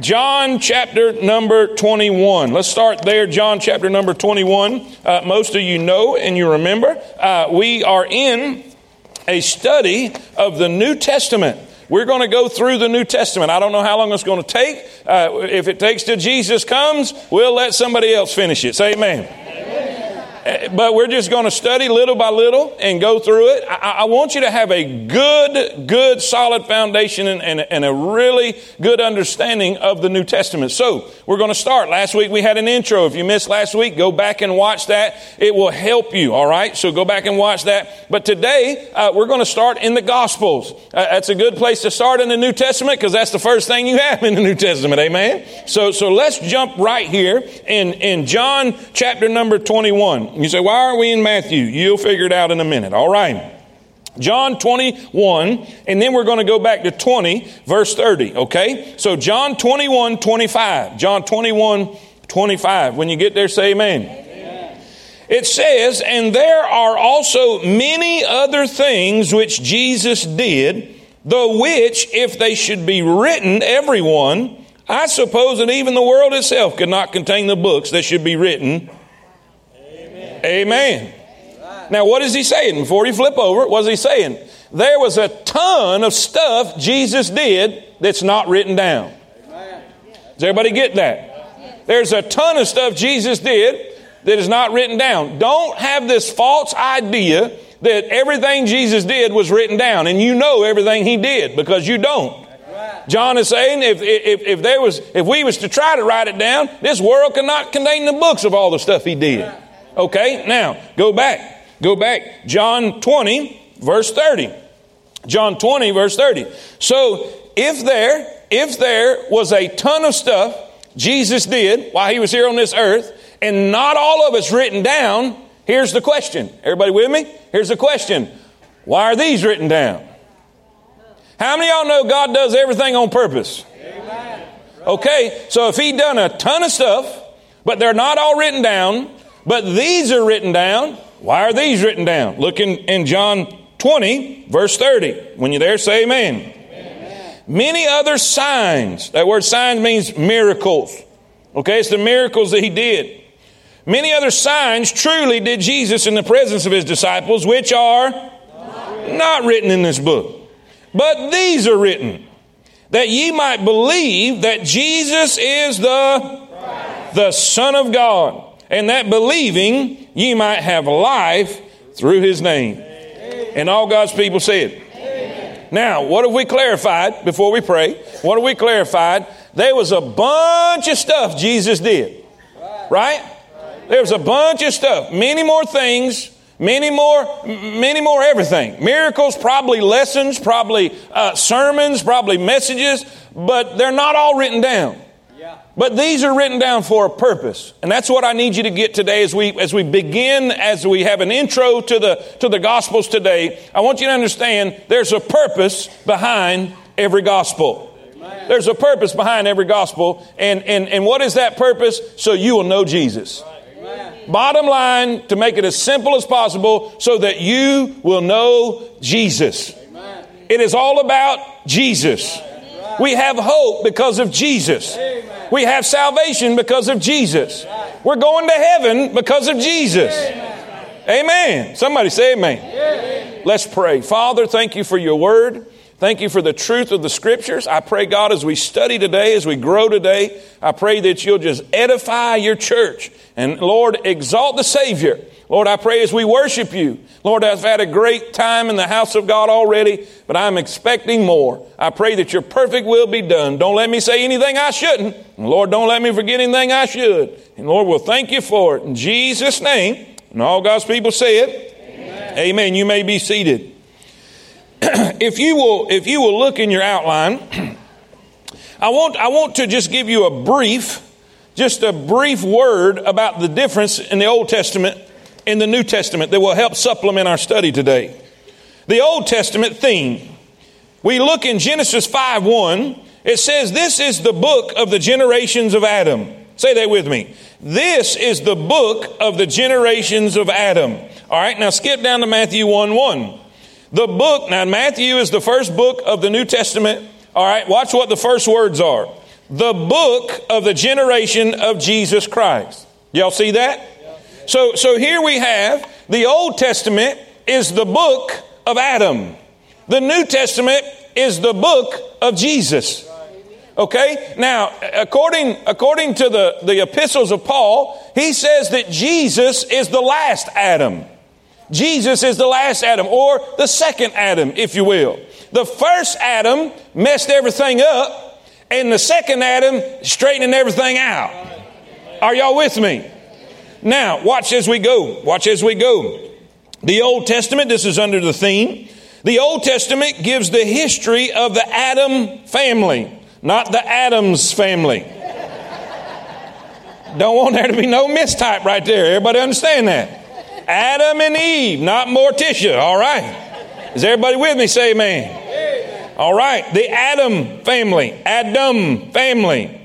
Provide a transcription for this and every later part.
John chapter number 21. Let's start there, John chapter number 21. Uh, most of you know and you remember, uh, we are in a study of the New Testament. We're going to go through the New Testament. I don't know how long it's going to take. Uh, if it takes till Jesus comes, we'll let somebody else finish it. Say amen but we're just going to study little by little and go through it. I, I want you to have a good, good, solid foundation and, and, and, a really good understanding of the New Testament. So we're going to start. Last week we had an intro. If you missed last week, go back and watch that. It will help you. All right. So go back and watch that. But today uh, we're going to start in the Gospels. Uh, that's a good place to start in the New Testament because that's the first thing you have in the New Testament. Amen. So so let's jump right here in in John chapter number twenty one. You say, why aren't we in Matthew? You'll figure it out in a minute. All right. John 21, and then we're going to go back to 20, verse 30, okay? So John 21, 25. John 21, 25. When you get there, say amen. amen. It says, And there are also many other things which Jesus did, the which, if they should be written, everyone, I suppose that even the world itself could not contain the books that should be written Amen. Now, what is he saying? Before you flip over, what is he saying? There was a ton of stuff Jesus did that's not written down. Does everybody get that? There's a ton of stuff Jesus did that is not written down. Don't have this false idea that everything Jesus did was written down and you know everything he did because you don't. John is saying if, if, if there was if we was to try to write it down, this world cannot contain the books of all the stuff he did. Okay, now go back. Go back. John 20, verse 30. John 20, verse 30. So if there, if there was a ton of stuff Jesus did while he was here on this earth, and not all of it's written down, here's the question. Everybody with me? Here's the question. Why are these written down? How many y'all know God does everything on purpose? Okay, so if he done a ton of stuff, but they're not all written down, but these are written down. Why are these written down? Look in, in John 20, verse 30. When you're there, say amen. amen. Many other signs. That word signs means miracles. Okay, it's the miracles that he did. Many other signs truly did Jesus in the presence of his disciples, which are not, not written in this book. But these are written, that ye might believe that Jesus is the, the Son of God and that believing ye might have life through his name. And all God's people said. Now, what have we clarified before we pray? What have we clarified? There was a bunch of stuff Jesus did. Right? There was a bunch of stuff. Many more things, many more, many more everything. Miracles, probably lessons, probably uh, sermons, probably messages, but they're not all written down. But these are written down for a purpose. And that's what I need you to get today as we, as we begin, as we have an intro to the, to the Gospels today. I want you to understand there's a purpose behind every Gospel. Amen. There's a purpose behind every Gospel. And, and, and what is that purpose? So you will know Jesus. Amen. Bottom line, to make it as simple as possible so that you will know Jesus. Amen. It is all about Jesus. We have hope because of Jesus. We have salvation because of Jesus. We're going to heaven because of Jesus. Amen. Somebody say amen. Let's pray. Father, thank you for your word. Thank you for the truth of the scriptures. I pray, God, as we study today, as we grow today, I pray that you'll just edify your church. And Lord, exalt the Savior. Lord, I pray as we worship you. Lord, I've had a great time in the house of God already, but I'm expecting more. I pray that your perfect will be done. Don't let me say anything I shouldn't. And Lord, don't let me forget anything I should. And Lord, we'll thank you for it. In Jesus' name, and all God's people say it. Amen. Amen. You may be seated. if you will, if you will look in your outline, I want, I want to just give you a brief, just a brief word about the difference in the Old Testament and the New Testament that will help supplement our study today. The Old Testament theme. We look in Genesis 5 1. It says, This is the book of the generations of Adam. Say that with me. This is the book of the generations of Adam. All right, now skip down to Matthew 1 1. The book, now Matthew is the first book of the New Testament. All right, watch what the first words are. the book of the generation of Jesus Christ. Y'all see that? So, so here we have the Old Testament is the book of Adam. The New Testament is the book of Jesus. Okay? Now, according, according to the, the epistles of Paul, he says that Jesus is the last Adam. Jesus is the last Adam, or the second Adam, if you will. The first Adam messed everything up, and the second Adam straightening everything out. Are y'all with me? Now, watch as we go. Watch as we go. The Old Testament, this is under the theme. The Old Testament gives the history of the Adam family, not the Adams family. Don't want there to be no mistype right there. Everybody understand that? Adam and Eve, not Morticia. All right. Is everybody with me? Say amen. All right. The Adam family, Adam family.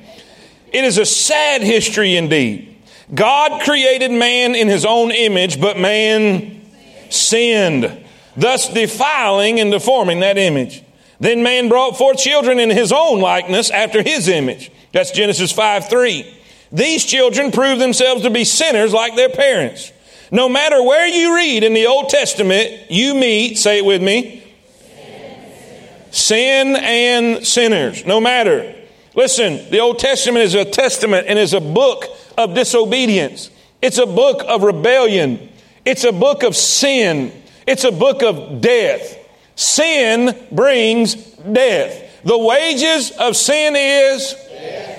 It is a sad history indeed. God created man in his own image, but man sinned, thus defiling and deforming that image. Then man brought forth children in his own likeness after his image. That's Genesis 5 3. These children prove themselves to be sinners like their parents. No matter where you read in the Old Testament, you meet, say it with me, sin and sinners. No matter. Listen, the Old Testament is a testament and is a book of disobedience. It's a book of rebellion. It's a book of sin. It's a book of death. Sin brings death. The wages of sin is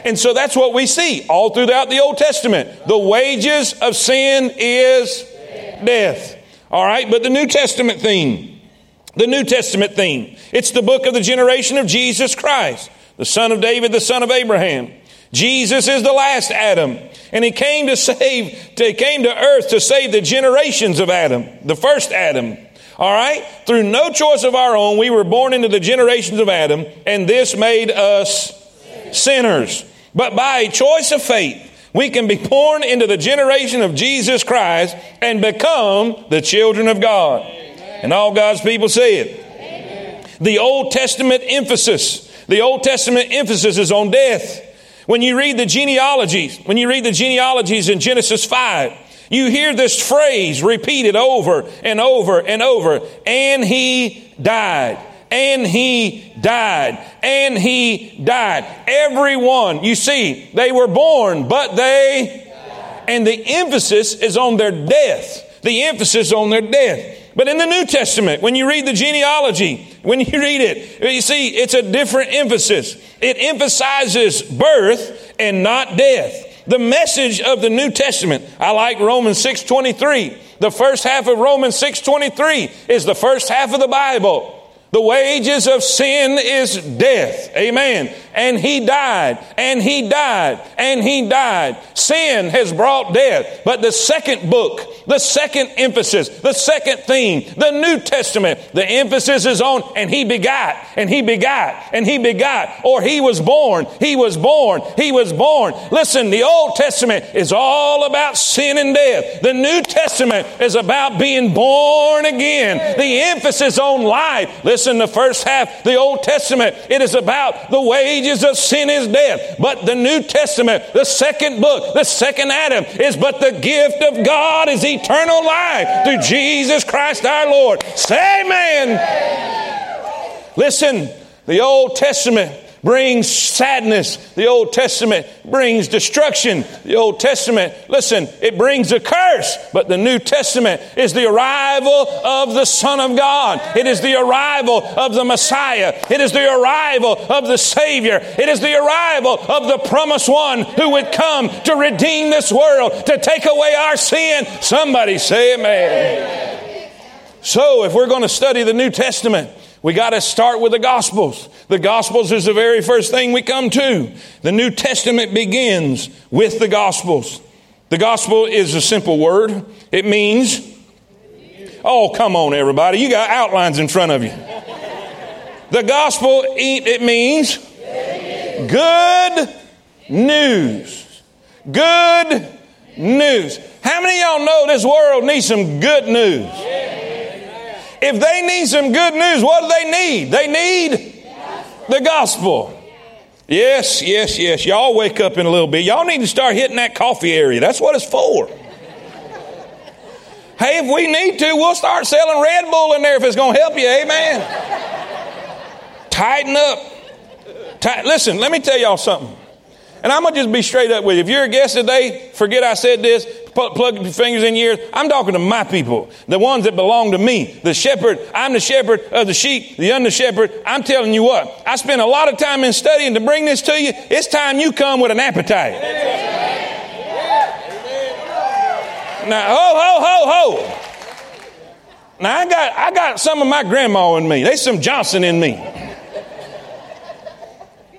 and so that's what we see all throughout the Old Testament. The wages of sin is death. All right, but the New Testament theme, the New Testament theme, it's the book of the generation of Jesus Christ, the son of David, the son of Abraham. Jesus is the last Adam, and he came to save, he came to earth to save the generations of Adam, the first Adam. All right? Through no choice of our own, we were born into the generations of Adam, and this made us sinners. But by a choice of faith, we can be born into the generation of Jesus Christ and become the children of God. Amen. And all God's people say it. Amen. The Old Testament emphasis, the Old Testament emphasis is on death. When you read the genealogies, when you read the genealogies in Genesis 5, you hear this phrase repeated over and over and over, and he died and he died, and he died. Everyone, you see, they were born, but they, and the emphasis is on their death. The emphasis on their death. But in the New Testament, when you read the genealogy, when you read it, you see it's a different emphasis. It emphasizes birth and not death. The message of the New Testament, I like Romans 6:23. The first half of Romans 6:23 is the first half of the Bible. The wages of sin is death. Amen. And he died, and he died, and he died. Sin has brought death. But the second book, the second emphasis, the second theme, the New Testament, the emphasis is on, and he begot, and he begot, and he begot, or he was born, he was born, he was born. Listen, the Old Testament is all about sin and death. The New Testament is about being born again. The emphasis on life. Listen, Listen, the first half, the Old Testament, it is about the wages of sin is death. But the New Testament, the second book, the second Adam, is but the gift of God is eternal life through Jesus Christ our Lord. Say amen. Listen, the Old Testament brings sadness. The Old Testament brings destruction. The Old Testament, listen, it brings a curse. But the New Testament is the arrival of the Son of God. It is the arrival of the Messiah. It is the arrival of the Savior. It is the arrival of the promised one who would come to redeem this world, to take away our sin. Somebody say amen. So, if we're going to study the New Testament, we got to start with the Gospels. The Gospels is the very first thing we come to. The New Testament begins with the Gospels. The Gospel is a simple word. It means, oh, come on, everybody. You got outlines in front of you. The Gospel, it means good news. Good news. How many of y'all know this world needs some good news? If they need some good news, what do they need? They need the gospel. Yes, yes, yes. Y'all wake up in a little bit. Y'all need to start hitting that coffee area. That's what it's for. hey, if we need to, we'll start selling Red Bull in there if it's going to help you. Amen. Tighten up. Tight. Listen, let me tell y'all something. And I'm going to just be straight up with you. If you're a guest today, forget I said this, plug your fingers in your ears. I'm talking to my people, the ones that belong to me, the shepherd. I'm the shepherd of the sheep, the under shepherd. I'm telling you what, I spent a lot of time in studying to bring this to you. It's time you come with an appetite. Now, ho, ho, ho, ho. Now, I got, I got some of my grandma in me. There's some Johnson in me.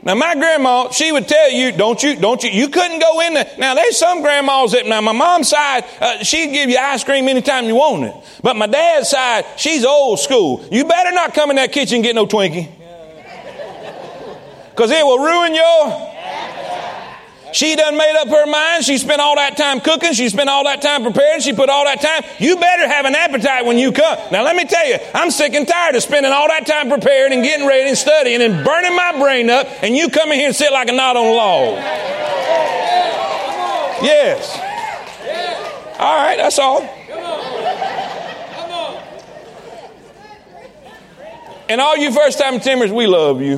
Now, my grandma, she would tell you, don't you, don't you, you couldn't go in there. Now, there's some grandmas that, now, my mom's side, uh, she'd give you ice cream anytime you want it. But my dad's side, she's old school. You better not come in that kitchen and get no Twinkie. Because it will ruin your she done made up her mind. She spent all that time cooking. She spent all that time preparing. She put all that time. You better have an appetite when you come. Now, let me tell you, I'm sick and tired of spending all that time preparing and getting ready and studying and burning my brain up, and you come in here and sit like a knot on a log. Yes. All right, that's all. And all you first time Timbers, we love you.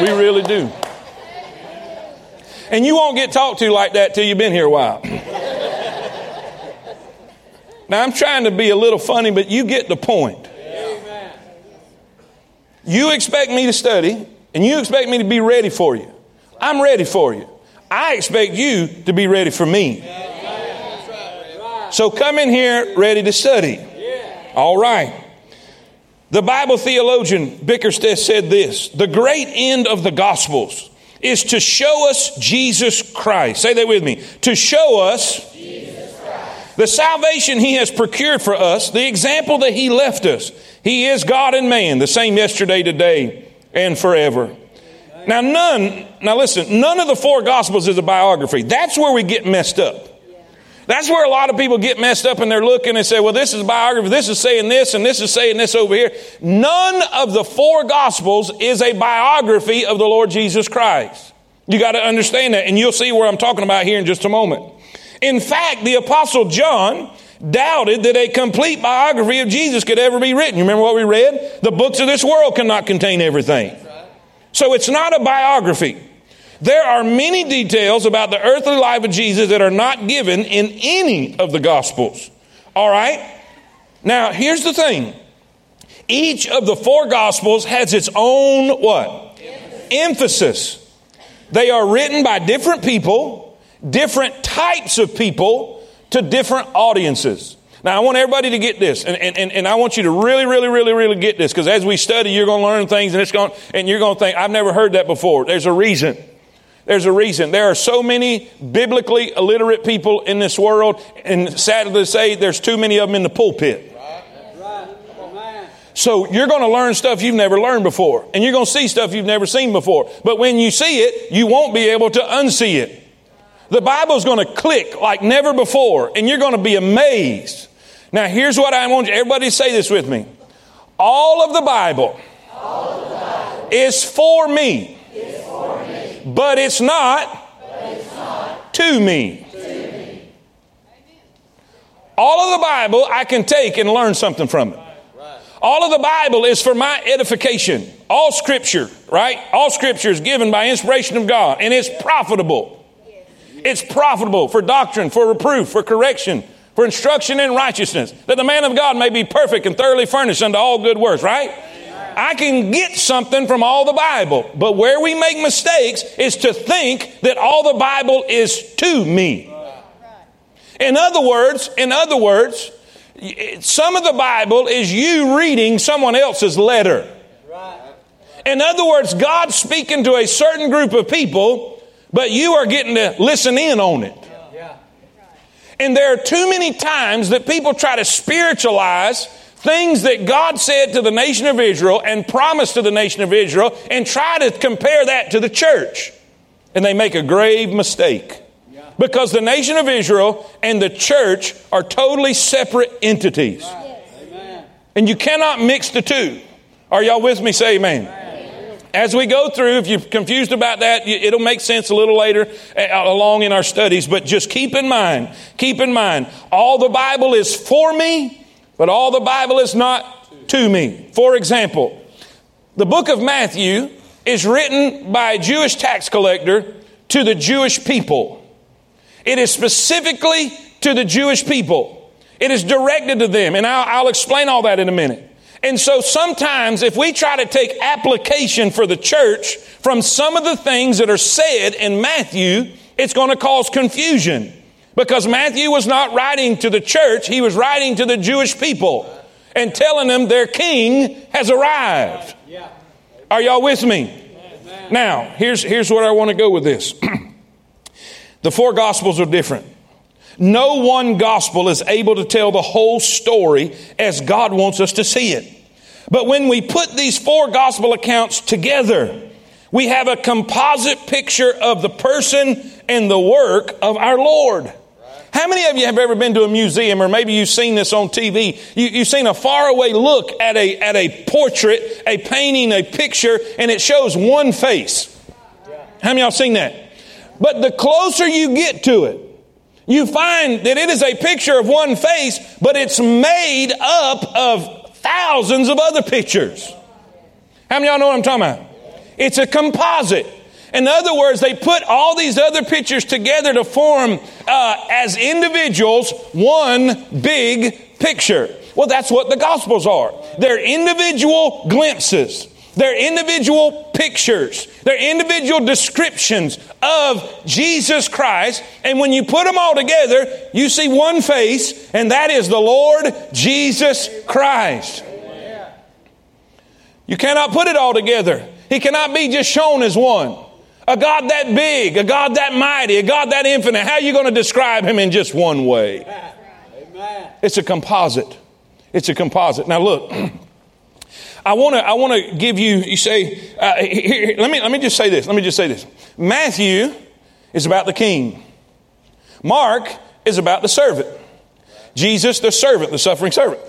We really do. And you won't get talked to like that till you've been here a while. now, I'm trying to be a little funny, but you get the point. You expect me to study, and you expect me to be ready for you. I'm ready for you. I expect you to be ready for me. So come in here ready to study. All right. The Bible theologian Bickersteth said this The great end of the Gospels is to show us Jesus Christ. Say that with me. To show us the salvation He has procured for us, the example that He left us. He is God and man, the same yesterday, today, and forever. Now, none, now listen, none of the four Gospels is a biography. That's where we get messed up. That's where a lot of people get messed up and they're looking and say, well, this is biography, this is saying this, and this is saying this over here. None of the four gospels is a biography of the Lord Jesus Christ. You got to understand that, and you'll see where I'm talking about here in just a moment. In fact, the apostle John doubted that a complete biography of Jesus could ever be written. You remember what we read? The books of this world cannot contain everything. So it's not a biography. There are many details about the earthly life of Jesus that are not given in any of the Gospels. All right? Now, here's the thing. Each of the four Gospels has its own what? Emphasis. They are written by different people, different types of people, to different audiences. Now, I want everybody to get this, and, and, and I want you to really, really, really, really get this, because as we study, you're going to learn things, and it's going, and you're going to think, I've never heard that before. There's a reason. There's a reason. There are so many biblically illiterate people in this world, and sadly to say, there's too many of them in the pulpit. So you're going to learn stuff you've never learned before, and you're going to see stuff you've never seen before. But when you see it, you won't be able to unsee it. The Bible's going to click like never before, and you're going to be amazed. Now, here's what I want you, everybody say this with me. All of the Bible, of the Bible is for me but it's not, but it's not to, me. to me. All of the Bible I can take and learn something from it. All of the Bible is for my edification. All scripture, right? All scripture is given by inspiration of God and it's profitable. It's profitable for doctrine, for reproof, for correction, for instruction in righteousness, that the man of God may be perfect and thoroughly furnished unto all good works, right? I can get something from all the Bible. But where we make mistakes is to think that all the Bible is to me. In other words, in other words, some of the Bible is you reading someone else's letter. In other words, God's speaking to a certain group of people, but you are getting to listen in on it. And there are too many times that people try to spiritualize things that God said to the nation of Israel and promised to the nation of Israel and try to compare that to the church. And they make a grave mistake. Because the nation of Israel and the church are totally separate entities. And you cannot mix the two. Are y'all with me? Say amen. as we go through, if you're confused about that, it'll make sense a little later along in our studies, but just keep in mind, keep in mind, all the Bible is for me, but all the Bible is not to me. For example, the book of Matthew is written by a Jewish tax collector to the Jewish people. It is specifically to the Jewish people. It is directed to them, and I'll, I'll explain all that in a minute. And so sometimes if we try to take application for the church from some of the things that are said in Matthew, it's going to cause confusion. Because Matthew was not writing to the church, he was writing to the Jewish people and telling them their king has arrived. Are y'all with me? Now, here's, here's where I want to go with this. the four gospels are different. No one gospel is able to tell the whole story as God wants us to see it. But when we put these four gospel accounts together, we have a composite picture of the person and the work of our Lord. How many of you have ever been to a museum, or maybe you've seen this on TV? You, have seen a faraway look at a, at a portrait, a painting, a picture, and it shows one face. How many of y'all seen that? But the closer you get to it, you find that it is a picture of one face, but it's made up of thousands of other pictures. How many of y'all know what I'm talking about? It's a composite. In other words, they put all these other pictures together to form, uh, as individuals, one big picture. Well, that's what the Gospels are. They're individual glimpses. They're individual pictures. They're individual descriptions of Jesus Christ. And when you put them all together, you see one face, and that is the Lord Jesus Christ. You cannot put it all together. He cannot be just shown as one. A God that big, a God that mighty, a God that infinite. How are you going to describe him in just one way? Amen. It's a composite. It's a composite. Now look, I want to I want to give you. You say, uh, here, let me let me just say this. Let me just say this. Matthew is about the king. Mark is about the servant. Jesus, the servant, the suffering servant.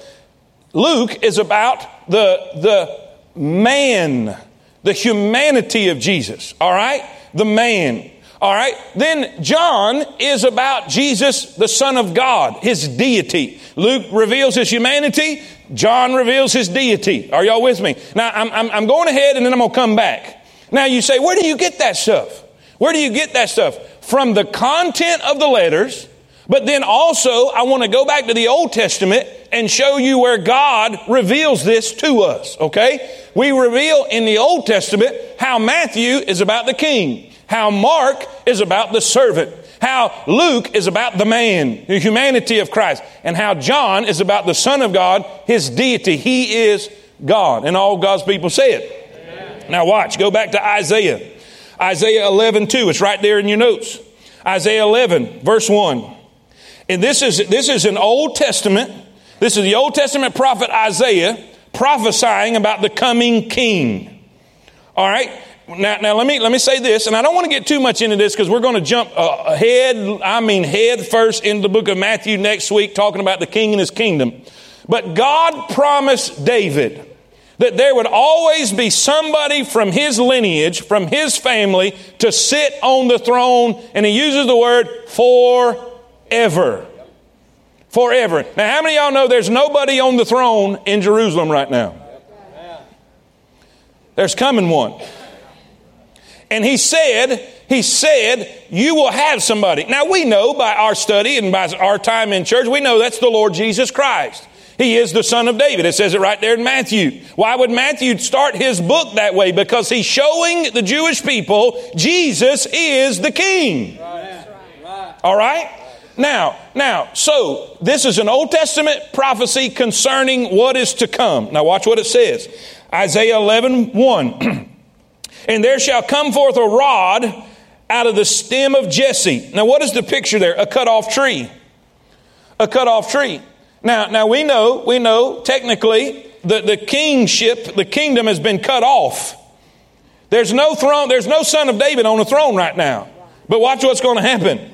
Luke is about the the man, the humanity of Jesus. All right, the man. All right. Then John is about Jesus, the Son of God, his deity. Luke reveals his humanity. John reveals his deity. Are y'all with me? Now, I'm, I'm, I'm going ahead and then I'm going to come back. Now, you say, where do you get that stuff? Where do you get that stuff? From the content of the letters, but then also I want to go back to the Old Testament and show you where God reveals this to us, okay? We reveal in the Old Testament how Matthew is about the king, how Mark is about the servant, how Luke is about the man, the humanity of Christ, and how John is about the Son of God, his deity. He is God. And all God's people say it. Amen. Now watch, go back to Isaiah. Isaiah 11, 2. It's right there in your notes. Isaiah 11, verse 1. And this is, this is an Old Testament. This is the Old Testament prophet Isaiah prophesying about the coming king. All right? Now, now let me let me say this, and I don't want to get too much into this because we're going to jump uh, ahead. I mean, head first into the book of Matthew next week, talking about the king and his kingdom. But God promised David that there would always be somebody from his lineage, from his family, to sit on the throne, and he uses the word forever. Forever. Now, how many of y'all know there's nobody on the throne in Jerusalem right now? There's coming one. And he said, he said, you will have somebody. Now we know by our study and by our time in church, we know that's the Lord Jesus Christ. He is the son of David. It says it right there in Matthew. Why would Matthew start his book that way? Because he's showing the Jewish people Jesus is the king. All right? Now, now, so this is an Old Testament prophecy concerning what is to come. Now watch what it says. Isaiah 11, 1. And there shall come forth a rod out of the stem of Jesse. Now, what is the picture there? A cut off tree. A cut off tree. Now, now we know, we know technically the, the kingship, the kingdom has been cut off. There's no throne, there's no son of David on the throne right now. But watch what's going to happen.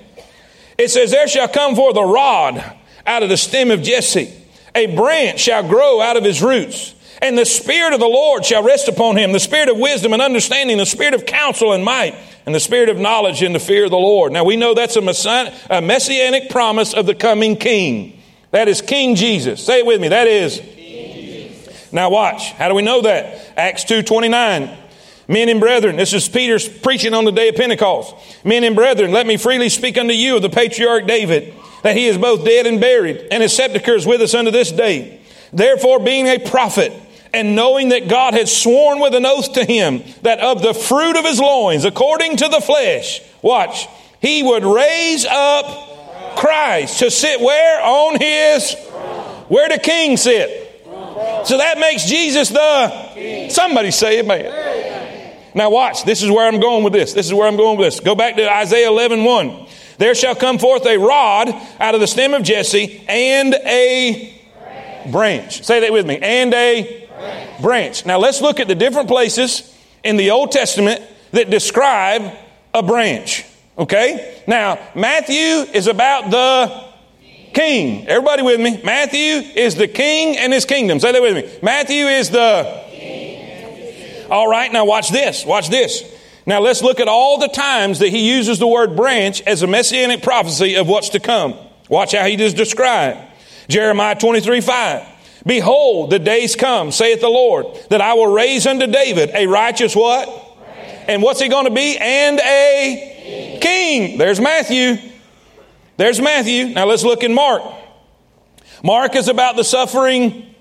It says, There shall come forth a rod out of the stem of Jesse, a branch shall grow out of his roots And the Spirit of the Lord shall rest upon him, the Spirit of wisdom and understanding, the Spirit of counsel and might, and the Spirit of knowledge and the fear of the Lord. Now we know that's a, a messianic promise of the coming King. That is King Jesus. Say it with me. That is. Now watch. How do we know that? Acts 2.29. Men and brethren, this is Peter's preaching on the day of Pentecost. Men and brethren, let me freely speak unto you of the patriarch David, that he is both dead and buried, and his sepulchre is with us unto this day. Therefore, being a prophet, and knowing that God had sworn with an oath to him that of the fruit of his loins, according to the flesh, watch, he would raise up Christ to sit where? On his, where the king sit. So that makes Jesus the, somebody say amen. Now watch, this is where I'm going with this. This is where I'm going with this. Go back to Isaiah 11, 1. There shall come forth a rod out of the stem of Jesse and a branch. branch. Say that with me. And a branch. branch. Now let's look at the different places in the Old Testament that describe a branch. Okay? Now, Matthew is about the king. Everybody with me? Matthew is the king and his kingdom. Say that with me. Matthew is the all right, now watch this. Watch this. Now let's look at all the times that he uses the word branch as a messianic prophecy of what's to come. Watch how he does describe. Jeremiah 23 5. Behold, the days come, saith the Lord, that I will raise unto David a righteous what? And what's he going to be? And a king. king. There's Matthew. There's Matthew. Now let's look in Mark. Mark is about the suffering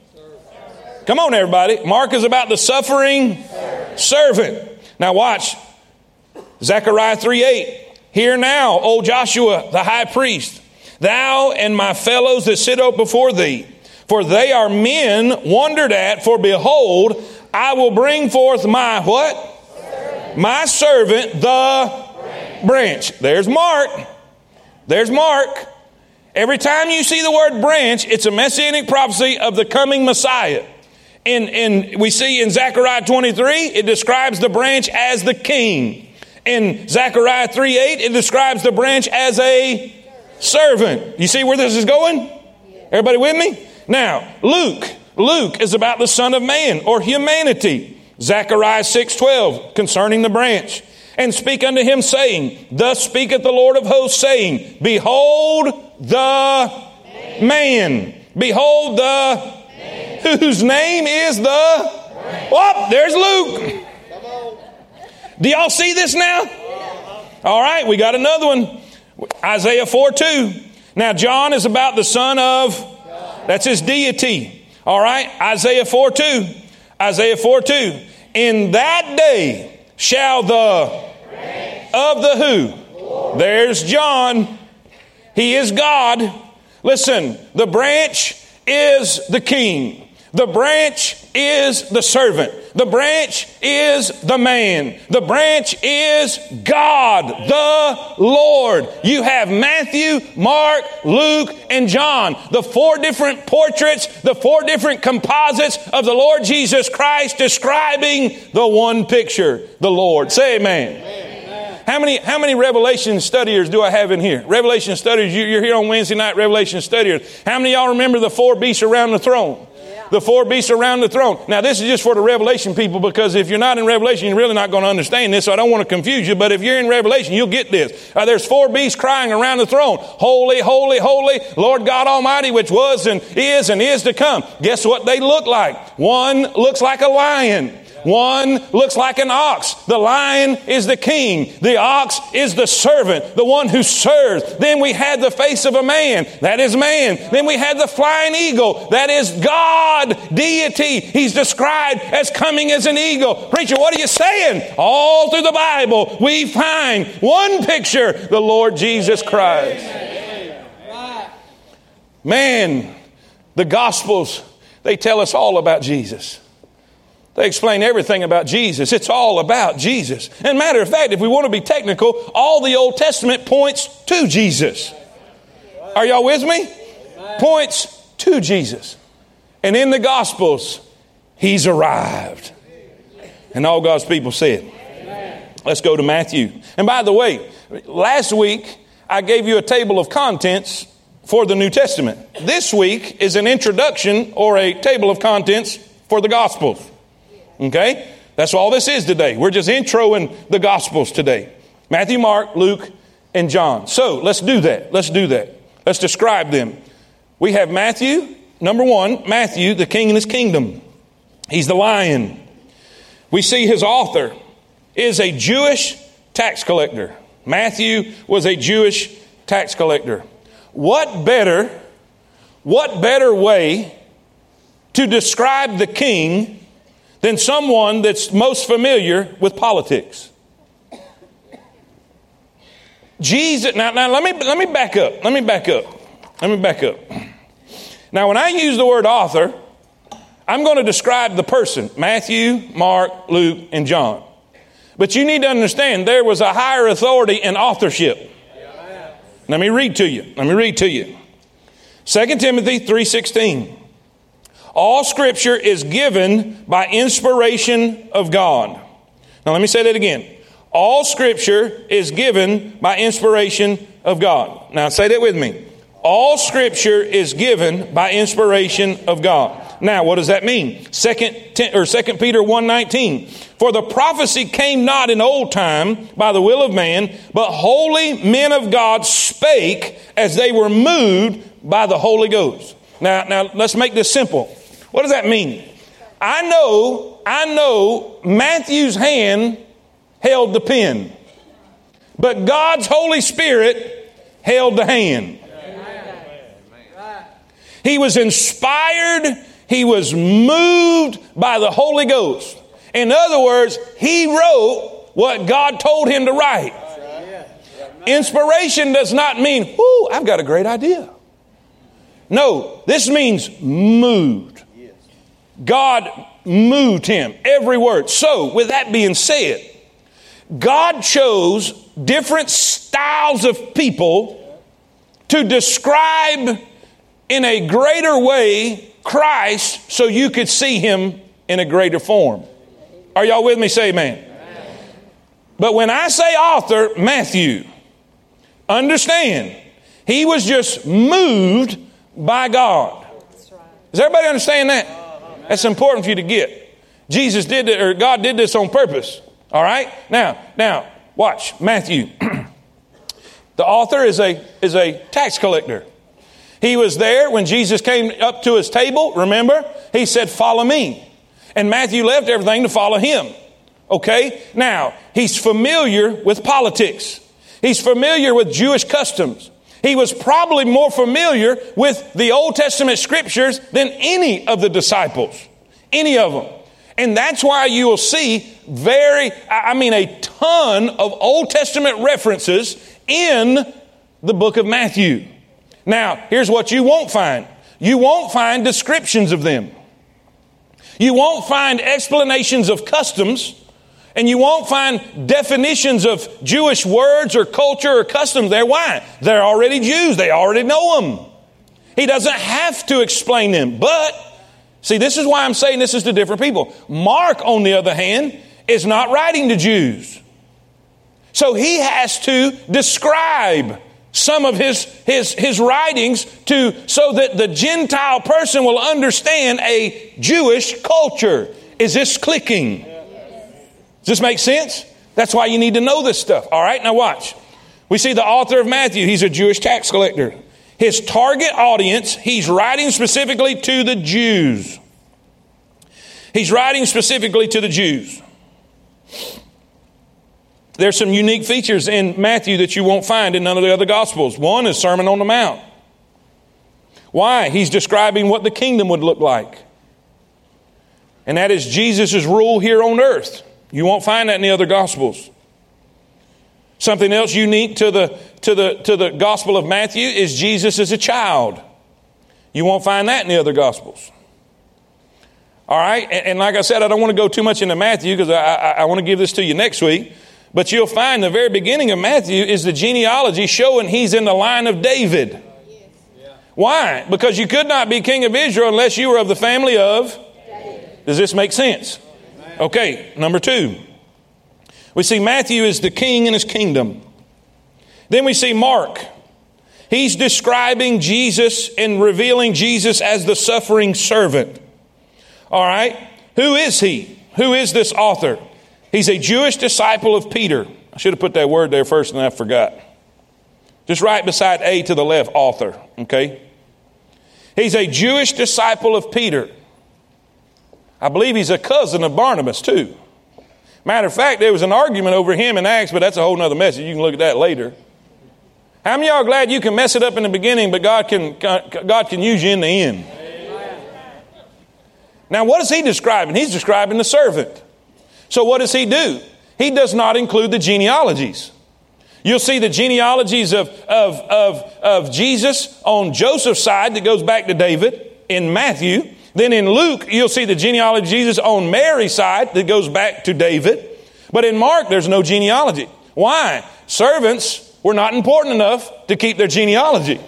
Come on, everybody. Mark is about the suffering servant. Now, watch. Zechariah 3 8. Hear now, O Joshua, the high priest, thou and my fellows that sit up before thee, for they are men wondered at, for behold, I will bring forth my what? My servant, the branch. There's Mark. There's Mark. Every time you see the word branch, it's a messianic prophecy of the coming Messiah. In, in, we see in Zechariah 23, it describes the branch as the king. In Zechariah 3 8, it describes the branch as a servant. You see where this is going? Everybody with me? Now, Luke. Luke is about the Son of Man or humanity. Zechariah 6 12, concerning the branch. And speak unto him, saying, Thus speaketh the Lord of hosts, saying, Behold the man. Behold the whose name is the. Oh, there's Luke. Do y'all see this now? All right, we got another one. Isaiah 4 2. Now, John is about the Son of, that's his deity. All right, Isaiah 4 2. Isaiah 4 2. In that day shall the, of the who? There's John. He is God. Listen, the branch is the king. The branch is the servant. The branch is the man. The branch is God, the Lord. You have Matthew, Mark, Luke, and John. The four different portraits, the four different composites of the Lord Jesus Christ describing the one picture, the Lord. Say amen. amen. How many, how many Revelation studiers do I have in here? Revelation studiers, you, are here on Wednesday night, Revelation studiers. How many y'all remember the four beasts around the throne? The four beasts around the throne. Now, this is just for the Revelation people because if you're not in Revelation, you're really not going to understand this, so I don't want to confuse you. But if you're in Revelation, you'll get this. Uh, there's four beasts crying around the throne Holy, holy, holy, Lord God Almighty, which was and is and is to come. Guess what they look like? One looks like a lion. One looks like an ox. The lion is the king. The ox is the servant, the one who serves. Then we had the face of a man. That is man. Then we had the flying eagle. That is God, deity. He's described as coming as an eagle. Preacher, what are you saying? All through the Bible, we find one picture the Lord Jesus Christ. Man, the Gospels, they tell us all about Jesus. They explain everything about Jesus. It's all about Jesus. And matter of fact, if we want to be technical, all the Old Testament points to Jesus. Are y'all with me? Points to Jesus. And in the Gospels, He's arrived. And all God's people said. Let's go to Matthew. And by the way, last week I gave you a table of contents for the New Testament. This week is an introduction or a table of contents for the Gospels. Okay? That's all this is today. We're just introing the Gospels today Matthew, Mark, Luke, and John. So let's do that. Let's do that. Let's describe them. We have Matthew, number one, Matthew, the king and his kingdom. He's the lion. We see his author is a Jewish tax collector. Matthew was a Jewish tax collector. What better, what better way to describe the king than someone that's most familiar with politics? Jesus, now, now let, me, let me back up. Let me back up. Let me back up. Now, when I use the word author, I'm going to describe the person Matthew, Mark, Luke, and John. But you need to understand there was a higher authority in authorship. Let me read to you. Let me read to you. 2 Timothy 3:16. All scripture is given by inspiration of God. Now let me say that again. All scripture is given by inspiration of God. Now say that with me. All scripture is given by inspiration of God. Now, what does that mean? Second or Second Peter 1:19. For the prophecy came not in old time by the will of man, but holy men of God spake as they were moved by the Holy Ghost. Now, now let's make this simple. What does that mean? I know, I know Matthew's hand held the pen, but God's Holy Spirit held the hand. He was inspired, he was moved by the Holy Ghost. In other words, he wrote what God told him to write. Inspiration does not mean, whoo, I've got a great idea. No, this means moved. God moved him, every word. So, with that being said, God chose different styles of people to describe in a greater way Christ so you could see him in a greater form. Are y'all with me? Say amen. amen. But when I say author, Matthew, understand, he was just moved by God. Does everybody understand that? That's important for you to get. Jesus did it, or God did this on purpose. All right? Now, now, watch. Matthew. the author is a, is a tax collector. He was there when Jesus came up to his table, remember? He said, Follow me. And Matthew left everything to follow him. Okay? Now, he's familiar with politics. He's familiar with Jewish customs. He was probably more familiar with the Old Testament scriptures than any of the disciples. Any of them. And that's why you will see very, I mean, a ton of Old Testament references in the book of Matthew. Now, here's what you won't find you won't find descriptions of them. You won't find explanations of customs, and you won't find definitions of Jewish words or culture or customs there. Why? They're already Jews, they already know them. He doesn't have to explain them. But, see, this is why I'm saying this is to different people. Mark, on the other hand, is not writing to Jews. So he has to describe some of his, his, his writings to, so that the Gentile person will understand a Jewish culture. Is this clicking? Does this make sense? That's why you need to know this stuff. All right, now watch. We see the author of Matthew, he's a Jewish tax collector. His target audience, he's writing specifically to the Jews. He's writing specifically to the Jews. There's some unique features in Matthew that you won't find in none of the other Gospels. One is Sermon on the Mount. Why? He's describing what the kingdom would look like. And that is Jesus' rule here on earth. You won't find that in the other Gospels. Something else unique to the, to the, to the Gospel of Matthew is Jesus as a child. You won't find that in the other Gospels. All right? And, and like I said, I don't want to go too much into Matthew because I, I, I want to give this to you next week. But you'll find the very beginning of Matthew is the genealogy showing he's in the line of David. Why? Because you could not be king of Israel unless you were of the family of. Does this make sense? Okay, number two. We see Matthew is the king in his kingdom. Then we see Mark. He's describing Jesus and revealing Jesus as the suffering servant. All right? Who is he? Who is this author? He's a Jewish disciple of Peter. I should have put that word there first and I forgot. Just right beside A to the left, author, okay? He's a Jewish disciple of Peter. I believe he's a cousin of Barnabas, too. Matter of fact, there was an argument over him in Acts, but that's a whole other message. You can look at that later. How many y'all glad you can mess it up in the beginning, but God can, God can use you in the end? Now, what is he describing? He's describing the servant. So, what does he do? He does not include the genealogies. You'll see the genealogies of, of, of, of Jesus on Joseph's side that goes back to David in Matthew. Then in Luke, you'll see the genealogy of Jesus on Mary's side that goes back to David. But in Mark, there's no genealogy. Why? Servants were not important enough to keep their genealogy.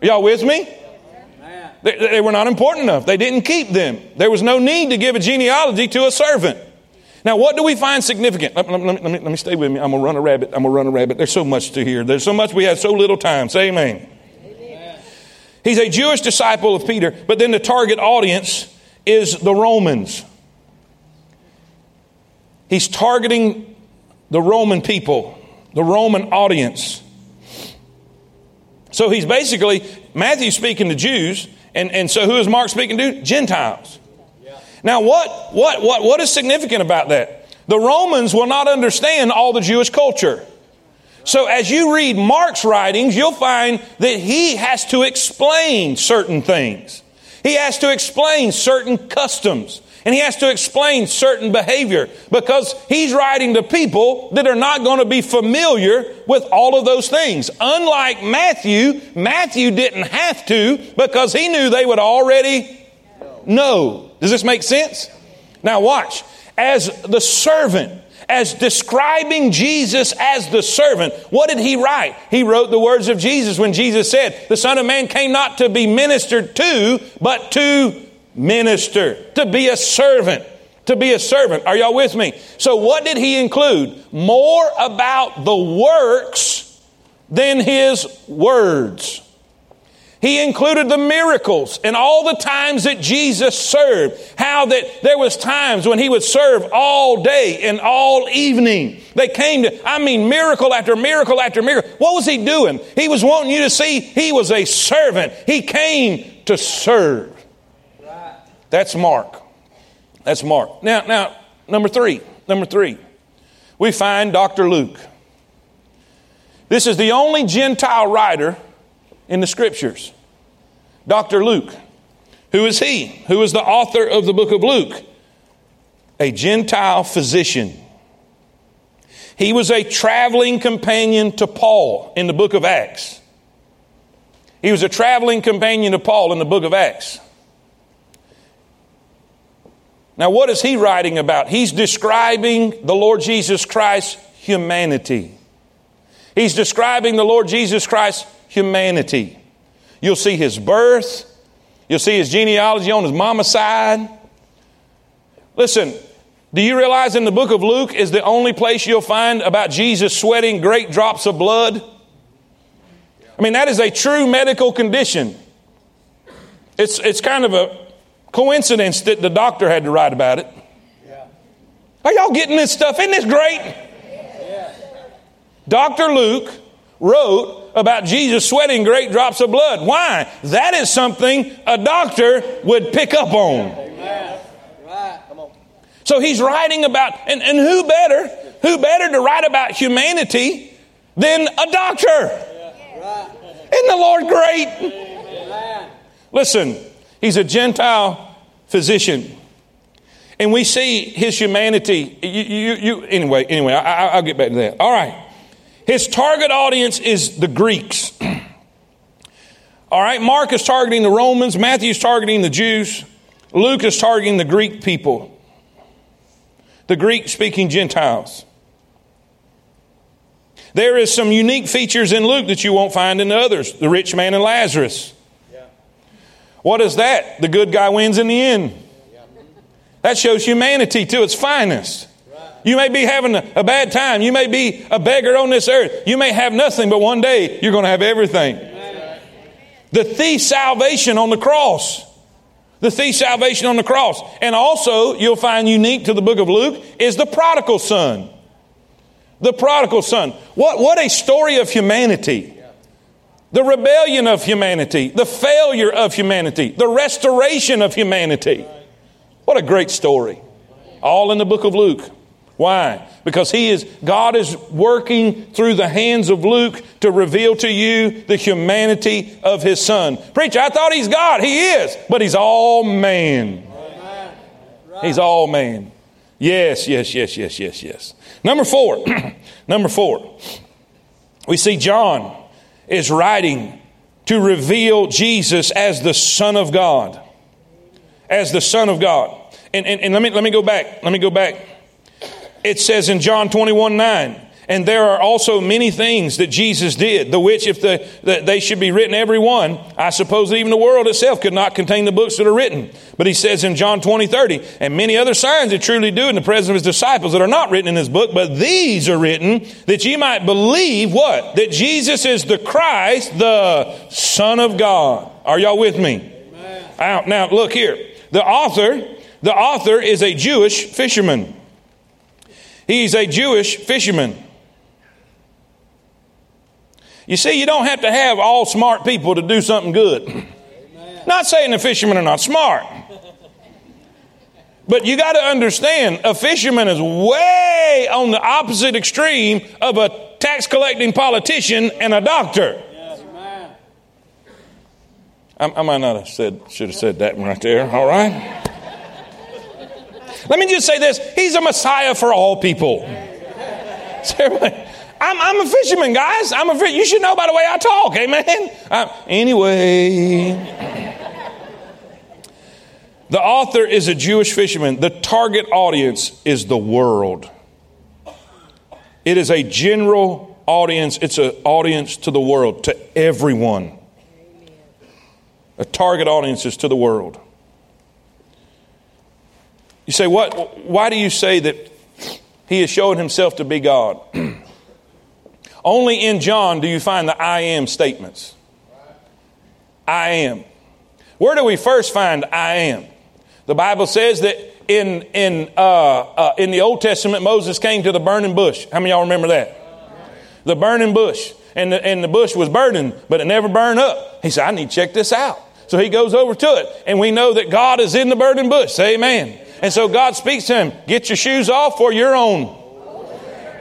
Y'all with me? They, they, were not important enough. They didn't keep them. There was no need to give a genealogy to a servant. Now, what do we find significant? Let, let, let, me, let me stay with me. I'm going to run a rabbit. I'm going to run a rabbit. There's so much to hear. There's so much. We have so little time. Say amen. amen. He's a Jewish disciple of Peter, but then the target audience is the Romans. He's targeting the Roman people the Roman audience. So he's basically, Matthew speaking to Jews, and, and so who is Mark speaking to? Gentiles. Now, what, what, what, what is significant about that? The Romans will not understand all the Jewish culture. So as you read Mark's writings, you'll find that he has to explain certain things. He has to explain certain customs. And he has to explain certain behavior because he's writing to people that are not going to be familiar with all of those things. Unlike Matthew, Matthew didn't have to because he knew they would already know. Does this make sense? Now watch. As the servant, as describing Jesus as the servant, what did he write? He wrote the words of Jesus when Jesus said, The Son of Man came not to be ministered to, but to minister, to be a servant, to be a servant. Are y'all with me? So, what did he include? More about the works than his words. He included the miracles and all the times that Jesus served. How that there was times when he would serve all day and all evening. They came to, I mean, miracle after miracle after miracle. What was he doing? He was wanting you to see he was a servant. He came to serve. That's Mark. That's Mark. Now, now, number three. Number three. We find Dr. Luke. This is the only Gentile writer in the scriptures. Dr. Luke. Who is he? Who is the author of the book of Luke? A Gentile physician. He was a traveling companion to Paul in the book of Acts. He was a traveling companion to Paul in the book of Acts. Now, what is he writing about? He's describing the Lord Jesus Christ's humanity. He's describing the Lord Jesus Christ's humanity. You'll see his birth, you'll see his genealogy on his mama's side. Listen, do you realize in the book of Luke is the only place you'll find about Jesus sweating great drops of blood? I mean, that is a true medical condition. It's, it's kind of a coincidence that the doctor had to write about it. Are y'all getting this stuff? Isn't this great? Dr. Luke wrote about Jesus sweating great drops of blood. Why? That is something a doctor would pick up on. So he's writing about, and, and who better, who better to write about humanity than a doctor? Isn't the Lord great? Listen, He's a Gentile physician. And we see his humanity. You, you, you anyway, anyway, I, will get back to that. All right. His target audience is the Greeks. All right. Mark is targeting the Romans. Matthew is targeting the Jews. Luke is targeting the Greek people, the Greek speaking Gentiles. There is some unique features in Luke that you won't find in the others. The rich man and Lazarus. What is that? The good guy wins in the end. That shows humanity to its finest. You may be having a, bad time. You may be a beggar on this earth. You may have nothing, but one day you're going to have everything. The thief's salvation on the cross. The thief salvation on the cross. And also, you'll find unique to the book of Luke is the prodigal son. The prodigal son. What, what a story of humanity. The rebellion of humanity, the failure of humanity, the restoration of humanity. What a great story. All in the book of Luke. Why? Because he is, God is working through the hands of Luke to reveal to you the humanity of his son. Preacher, I thought he's God. He is, but he's all man. He's all man. Yes, yes, yes, yes, yes, yes. Number four. Number four. We see John is writing to reveal Jesus as the Son of God. As the Son of God. And, and, and let, me, let me go back. Let me go back it says in John 21 9, and there are also many things that Jesus did, the which, if the, the, they should be written every one, I suppose that even the world itself could not contain the books that are written. But he says in John 20, 30, and many other signs that truly do in the presence of his disciples that are not written in this book, but these are written that ye might believe what? That Jesus is the Christ, the Son of God. Are y'all with me? Now, now look here. The author, the author is a Jewish fisherman. He's a Jewish fisherman. You see, you don't have to have all smart people to do something good. Amen. Not saying the fishermen are not smart. But you got to understand, a fisherman is way on the opposite extreme of a tax collecting politician and a doctor. I, I might not have said, should have said that one right there, all right? Let me just say this He's a Messiah for all people. I'm, I'm a fisherman, guys. I'm a fish. You should know by the way I talk, amen? Uh, anyway, the author is a Jewish fisherman. The target audience is the world. It is a general audience, it's an audience to the world, to everyone. A target audience is to the world. You say, what, why do you say that he has shown himself to be God? Only in John do you find the I am statements. I am. Where do we first find I am? The Bible says that in, in, uh, uh, in the Old Testament, Moses came to the burning bush. How many y'all remember that? The burning bush. And the, and the bush was burning, but it never burned up. He said, I need to check this out. So he goes over to it, and we know that God is in the burning bush. Say amen. And so God speaks to him, get your shoes off for your own.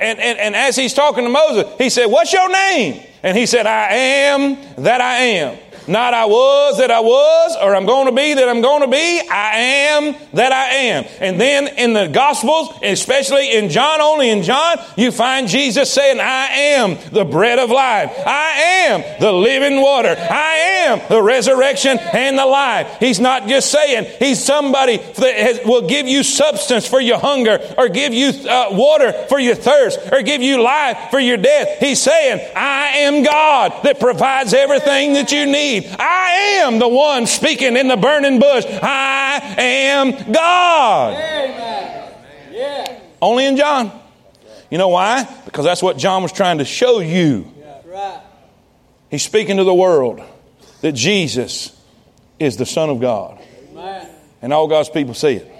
And, and, and as he's talking to Moses, he said, What's your name? And he said, I am that I am. Not I was that I was, or I'm going to be that I'm going to be. I am that I am. And then in the Gospels, especially in John, only in John, you find Jesus saying, I am the bread of life. I am the living water. I am the resurrection and the life. He's not just saying he's somebody that has, will give you substance for your hunger, or give you uh, water for your thirst, or give you life for your death. He's saying, I am God that provides everything that you need I am the one speaking in the burning bush. I am God. Yeah. Only in John. You know why? Because that's what John was trying to show you. He's speaking to the world that Jesus is the Son of God. And all God's people see it.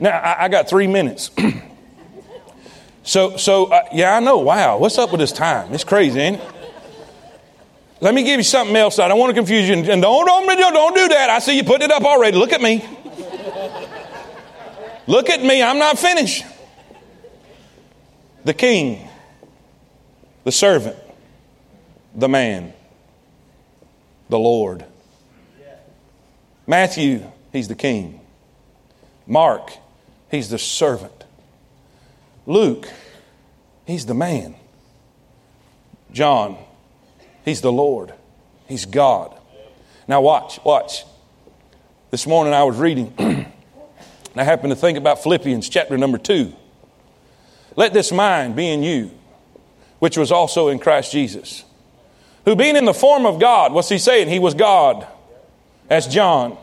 Now, I, I got three minutes. so, so uh, yeah, I know. Wow, what's up with this time? It's crazy, ain't it? Let me give you something else. I don't want to confuse you. And don't, don't, don't do that. I see you putting it up already. Look at me. Look at me. I'm not finished. The king, the servant, the man, the Lord. Matthew, he's the king. Mark, he's the servant. Luke, he's the man. John, He's the Lord, He's God. Now, watch, watch. This morning I was reading, and I happened to think about Philippians chapter number two. Let this mind be in you, which was also in Christ Jesus, who being in the form of God, what's he saying? He was God. That's John.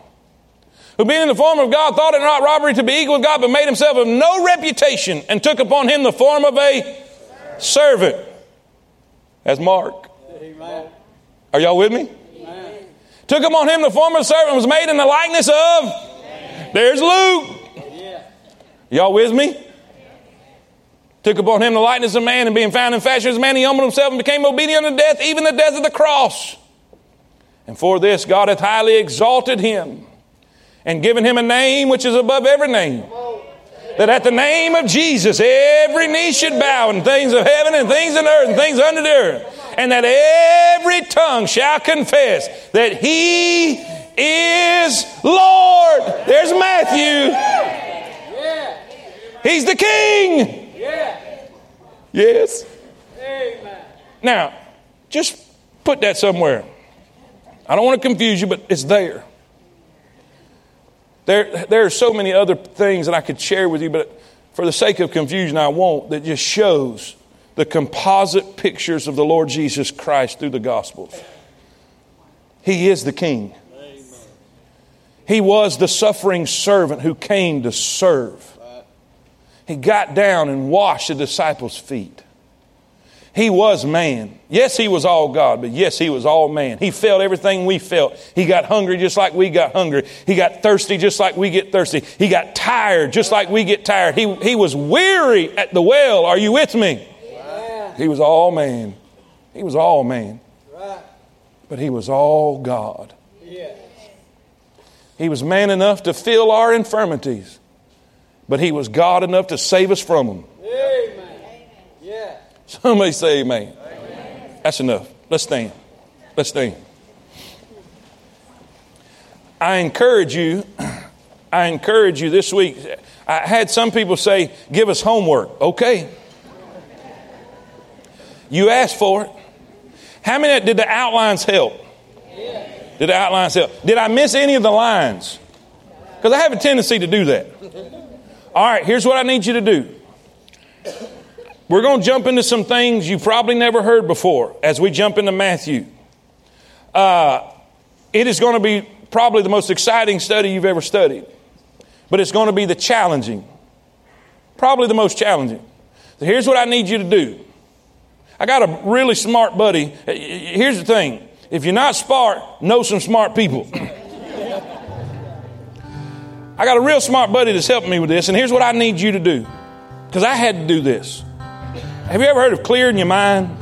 Who being in the form of God thought it not robbery to be equal with God, but made himself of no reputation and took upon him the form of a servant. As Mark. Amen. Are y'all with me? Amen. Took upon him the form of a servant, was made in the likeness of. There's Luke. Y'all with me? Took upon him the likeness of man, and being found in fashion as man, he humbled himself and became obedient unto death, even the death of the cross. And for this God hath highly exalted him and given him a name which is above every name. That at the name of Jesus every knee should bow and things of heaven and things on earth and things under the earth. And that every tongue shall confess that he is Lord. There's Matthew. He's the king. Yes. Now, just put that somewhere. I don't want to confuse you, but it's there. There, there are so many other things that I could share with you, but for the sake of confusion, I won't, that just shows the composite pictures of the Lord Jesus Christ through the Gospels. He is the King. He was the suffering servant who came to serve. He got down and washed the disciples' feet. He was man. Yes, he was all God, but yes, he was all man. He felt everything we felt. He got hungry just like we got hungry. He got thirsty just like we get thirsty. He got tired just like we get tired. He, he was weary at the well. Are you with me? He was all man. He was all man. Right. But he was all God. He was man enough to feel our infirmities, but he was God enough to save us from them. Amen. Somebody say amen. amen. That's enough. Let's stand. Let's stand. I encourage you, I encourage you this week. I had some people say, give us homework. Okay. You asked for it. How many did the outlines help? Did the outlines help? Did I miss any of the lines? Because I have a tendency to do that. All right, here's what I need you to do. We're going to jump into some things you've probably never heard before as we jump into Matthew. Uh, it is going to be probably the most exciting study you've ever studied, but it's going to be the challenging, probably the most challenging. So here's what I need you to do. I got a really smart buddy. Here's the thing if you're not smart, know some smart people. I got a real smart buddy that's helping me with this, and here's what I need you to do because I had to do this. Have you ever heard of clearing your mind?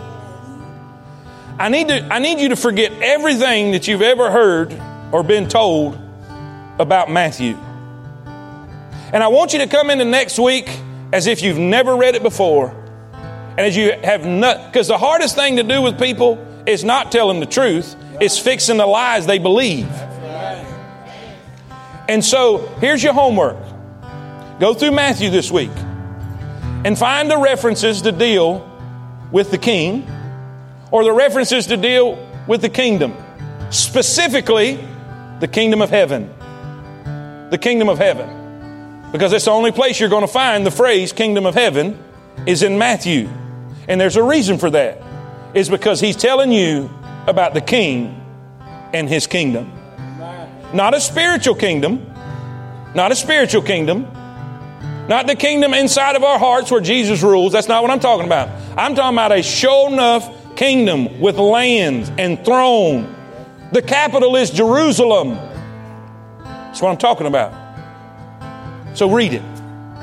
I need, to, I need you to forget everything that you've ever heard or been told about Matthew. And I want you to come into next week as if you've never read it before. And as you have not, because the hardest thing to do with people is not telling the truth, it's fixing the lies they believe. And so here's your homework go through Matthew this week and find the references to deal with the king or the references to deal with the kingdom. Specifically, the kingdom of heaven. The kingdom of heaven. Because that's the only place you're going to find the phrase kingdom of heaven is in Matthew. And there's a reason for that. Is because he's telling you about the king and his kingdom. Not a spiritual kingdom, not a spiritual kingdom, not the kingdom inside of our hearts where Jesus rules. That's not what I'm talking about. I'm talking about a show enough kingdom with land and throne. The capital is Jerusalem. That's what I'm talking about. So read it.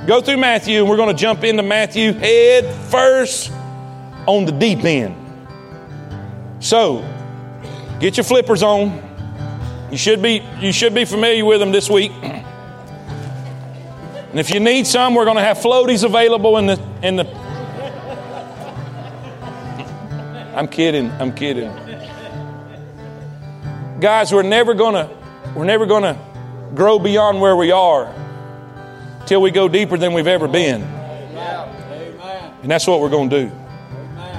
Go through Matthew, and we're going to jump into Matthew head first on the deep end. So, get your flippers on. You should be, you should be familiar with them this week. And if you need some, we're going to have floaties available in the in the. I'm kidding. I'm kidding. Guys, we're never going to we're never to grow beyond where we are till we go deeper than we've ever been. And that's what we're going to do.